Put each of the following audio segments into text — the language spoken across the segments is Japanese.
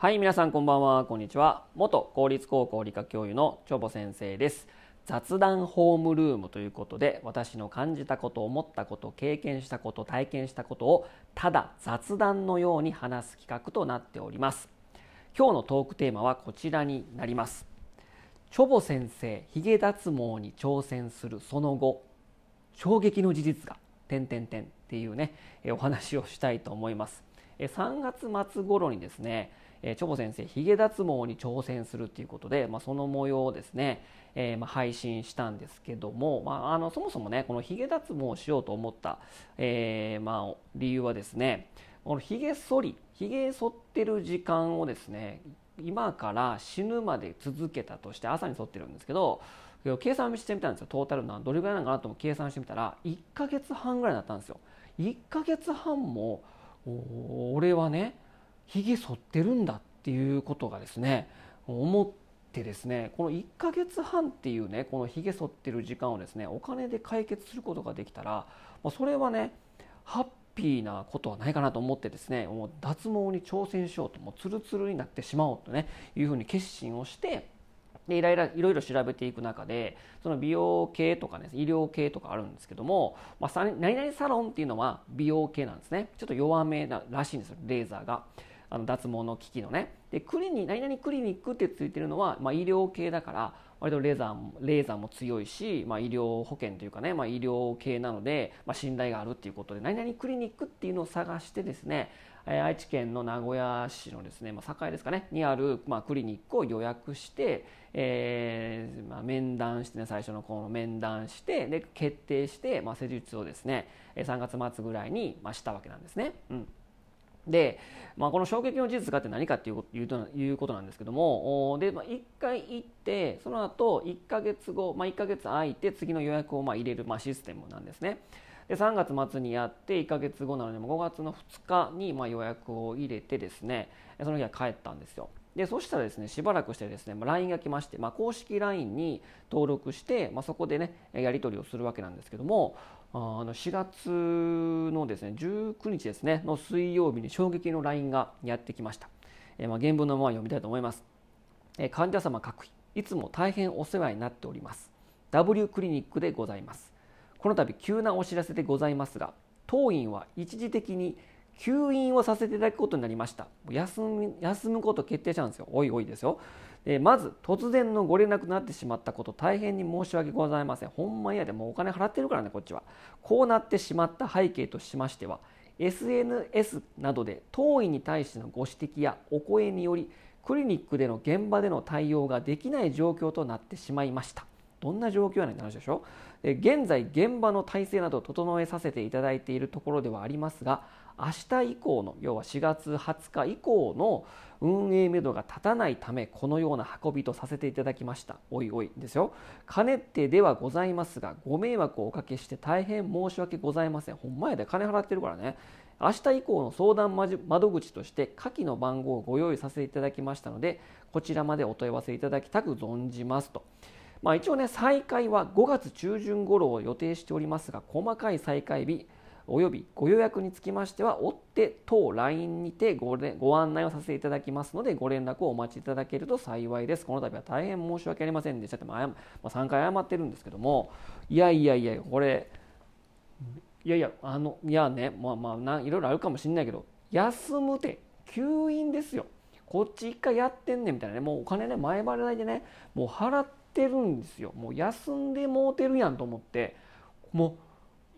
はい皆さんこんばんは。こんにちは。元公立高校理科教諭のチョボ先生です。雑談ホームルームということで私の感じたこと思ったこと経験したこと体験したことをただ雑談のように話す企画となっております。今日のトークテーマはこちらになります。チョボ先生ヒゲ脱毛に挑戦するその後衝撃の事実が点点点っていうねお話をしたいと思います。3月末頃にですねえー、チョボ先生ヒゲ脱毛に挑戦するっていうことで、まあ、その模様をですね、えー、まあ、配信したんですけども、まあ、あのそもそもねこのヒゲ脱毛をしようと思った、えー、まあ、理由はですねこのヒゲ剃りヒゲ剃ってる時間をですね今から死ぬまで続けたとして朝に剃ってるんですけど計算してみたんですよ。トータルなどれぐらいなのかなとも計算してみたら1ヶ月半ぐらいだったんですよ。1ヶ月半も俺はねひげ剃ってるんだっていうことがですね思ってですねこの1ヶ月半っていうねこのひげ剃ってる時間をですねお金で解決することができたらそれはねハッピーなことはないかなと思ってですねもう脱毛に挑戦しようともうツルツルになってしまおうとねいうふうに決心をしてでいろいろいろいろ調べていく中でその美容系とかね医療系とかあるんですけども、まあ、何々サロンっていうのは美容系なんですねちょっと弱めらしいんですよレーザーが。あの脱毛の機器のねでクリニ何々クリニックってついてるのは、まあ、医療系だから割とレーザーもレーザーも強いし、まあ、医療保険というかね、まあ、医療系なので、まあ、信頼があるっていうことで何々クリニックっていうのを探してですね愛知県の名古屋市のですね、まあ、栄ですかねにある、まあ、クリニックを予約して、えーまあ、面談してね最初のこの面談してで決定して、まあ、施術をですね3月末ぐらいに、まあ、したわけなんですね。うんで、まあ、この衝撃の事実がって何かっていうことなんですけどもで、まあ、1回行ってその後1か月後、まあ、1か月空いて次の予約をまあ入れる、まあ、システムなんですね。で3月末にやって1か月後なので5月の2日にまあ予約を入れてですねその日は帰ったんですよ。でそしたらですねしばらくしてですね LINE が来まして、まあ、公式 LINE に登録して、まあ、そこでねやり取りをするわけなんですけどもあの4月のですね19日ですねの水曜日に衝撃の LINE がやってきました、えー、まあ原文のまま読みたいと思います、えー、患者様各位いつも大変お世話になっております。W クリニックでございます。この度急なお知らせでございますが当院は一時的に休院をさせていただくことになりました。休む休むこと決定したんですよ。おいおいですよ。でまず突然のご連絡になってしまったこと大変に申し訳ございません。ほんまやでもうお金払ってるからねこっちは。こうなってしまった背景としましては SNS などで当院に対してのご指摘やお声によりクリニックでの現場での対応ができない状況となってしまいました。どんな状況やねんって話でしょ？現在現場の体制などを整えさせていただいているところではありますが明日以降の要は4月20日以降の運営めどが立たないためこのような運びとさせていただきました。おいおい。ですよ。かねてではございますがご迷惑をおかけして大変申し訳ございません。ほんまやで。金払ってるからね。明日以降の相談窓口として下記の番号をご用意させていただきましたのでこちらまでお問い合わせいただきたく存じますと。まあ、一応ね再開は5月中旬頃を予定しておりますが細かい再開日およびご予約につきましては追って当 LINE にてごご案内をさせていただきますのでご連絡をお待ちいただけると幸いです。この度は大変申し訳ありませんでした。って、まあ、3回謝ってるんですけどもいやいやいやこれいやいやあのいやねまあまあないろいろあるかもしれないけど休むて休院ですよ。こっち一回やってんねんみたいなねもうお金ね前払いでねもう払っててるんですよ。もう休んでもうてるやんと思って。も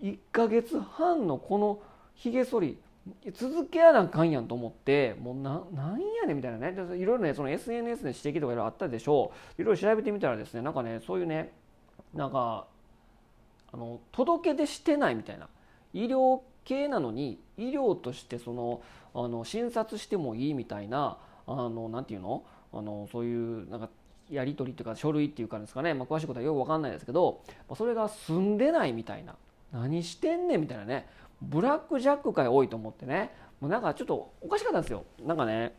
う1ヶ月半のこのひげ剃り続けやなあかんやんと思って。もうななんやねんみたいなね。いろいろねその SNS で指摘とかいろいろあったでしょう。いろいろ調べてみたらですねなんかねそういうねなんかあの届け出してないみたいな。医療系なのに医療としてそのあの診察してもいいみたいなあのなんていうの？あのそういうなんかやり取りっていうか書類っていうかですかね、まあ、詳しいことはよく分かんないですけどまあそれが済んでないみたいな。何してんねんみたいなね。ブラックジャック界多いと思ってね。もうなんかちょっとおかしかったんですよ。なんかね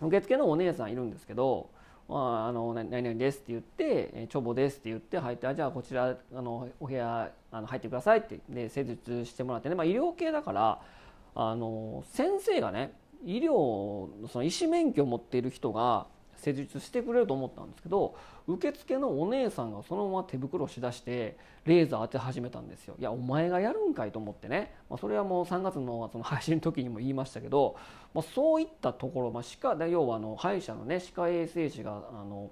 受付のお姉さんいるんですけど「まあ、あの何々です」って言って「チョボです」って言って入って「あじゃあこちらあのお部屋あの入ってください」ってで施術してもらってね、まあ、医療系だからあの先生がね医療その医師免許を持っている人が施術してくれると思ったんですけど受付のお姉さんがそのまま手袋しだしてレーザー当て始めたんですよ。いやお前がやるんかいと思ってね、まあ、それはもう3月のその配信の時にも言いましたけど、まあ、そういったところ、まあ、歯科要はあの歯医者のね歯科衛生士があの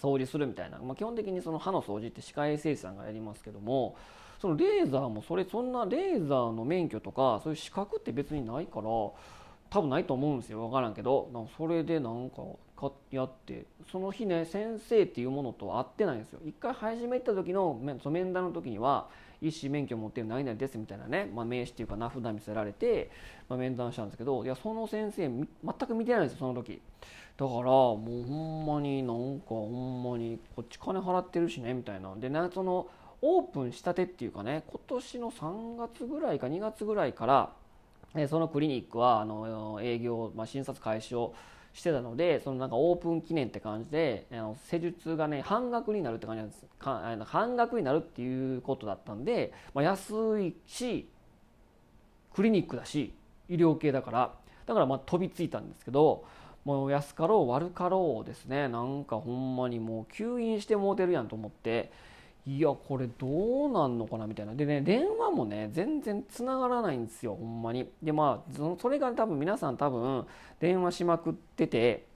掃除するみたいな、まあ、基本的にその歯の掃除って歯科衛生士さんがやりますけどもそのレーザーもそれそんなレーザーの免許とかそういう資格って別にないから多分ないと思うんですよ。分からんけど。なんかそれでなんかやって。その日ね先生っていうものとは会ってないんですよ。一回初め行った時の面談の時には医師免許持ってる何々ですみたいなね、まあ、名刺っていうか名札見せられて、まあ、面談したんですけど。いやその先生全く見てないんですよその時。だからもうほんまになんかほんまにこっち金払ってるしねみたいな。でねそのオープンしたてっていうかね今年の3月ぐらいか2月ぐらいからそのクリニックはあの営業、まあ、診察開始をしてたのでそのなんかオープン記念って感じであの施術がね半額になるって感じなんです。か半額になるっていうことだったんで、まあ、安いしクリニックだし医療系だから。だからまあ飛びついたんですけどもう安かろう悪かろうですね。なんかほんまにもう吸引してもうてるやんと思って。いやこれどうなんのかなみたいな。でね電話もね全然つながらないんですよほんまに。でまあそれが多分皆さん多分電話しまくってて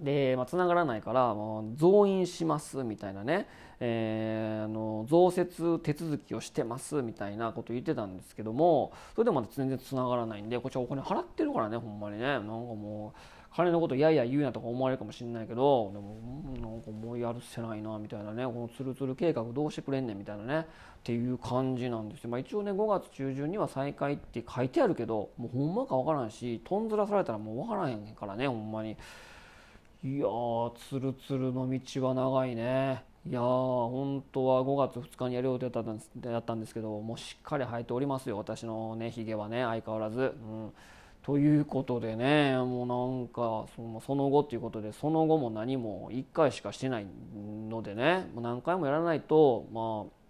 で、まあ、繋がらないから、まあ、増員しますみたいなね、えー、あの増設手続きをしてますみたいなこと言ってたんですけどもそれでもまだ全然繋がらないんでこっちはお金払ってるからねほんまにね。なんかもう金のことやや言うなとか思われるかもしれないけどでもなんかもうやるせないなみたいなねこのツルツル計画どうしてくれんねんみたいなねっていう感じなんですよ、まあ、一応ね5月中旬には再開って書いてあるけどもうほんまか分からんしとんずらされたらもう分からへんからねほんまに。いやーツルツルの道は長いね。いやー本当は5月2日にやる予定だったんですけどもうしっかり生えておりますよ私のねひげはね相変わらず。うん。ということでねもうなんかそのその後っていうことでその後も何も1回しかしてないのでねもう何回もやらないとまあ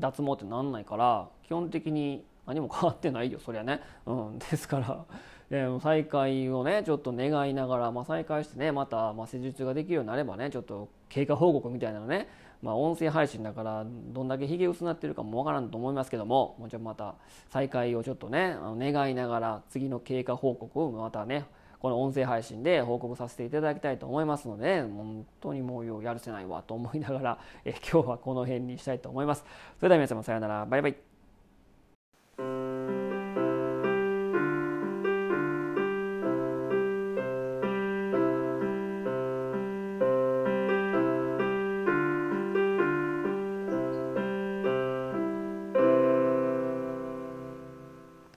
脱毛ってなんないから基本的に何も変わってないよそりゃね、うん、ですから再開をねちょっと願いながら、まあ、再開してねまた、まあ、施術ができるようになればねちょっと経過報告みたいなのねまあ、音声配信だからどんだけひげ薄なってるかもわからんと思いますけどももちろんまた再開をちょっとね願いながら次の経過報告をまたねこの音声配信で報告させていただきたいと思いますので本当にもうようやるせないわと思いながらえ今日はこの辺にしたいと思います。それでは皆様さようなら。バイバイ。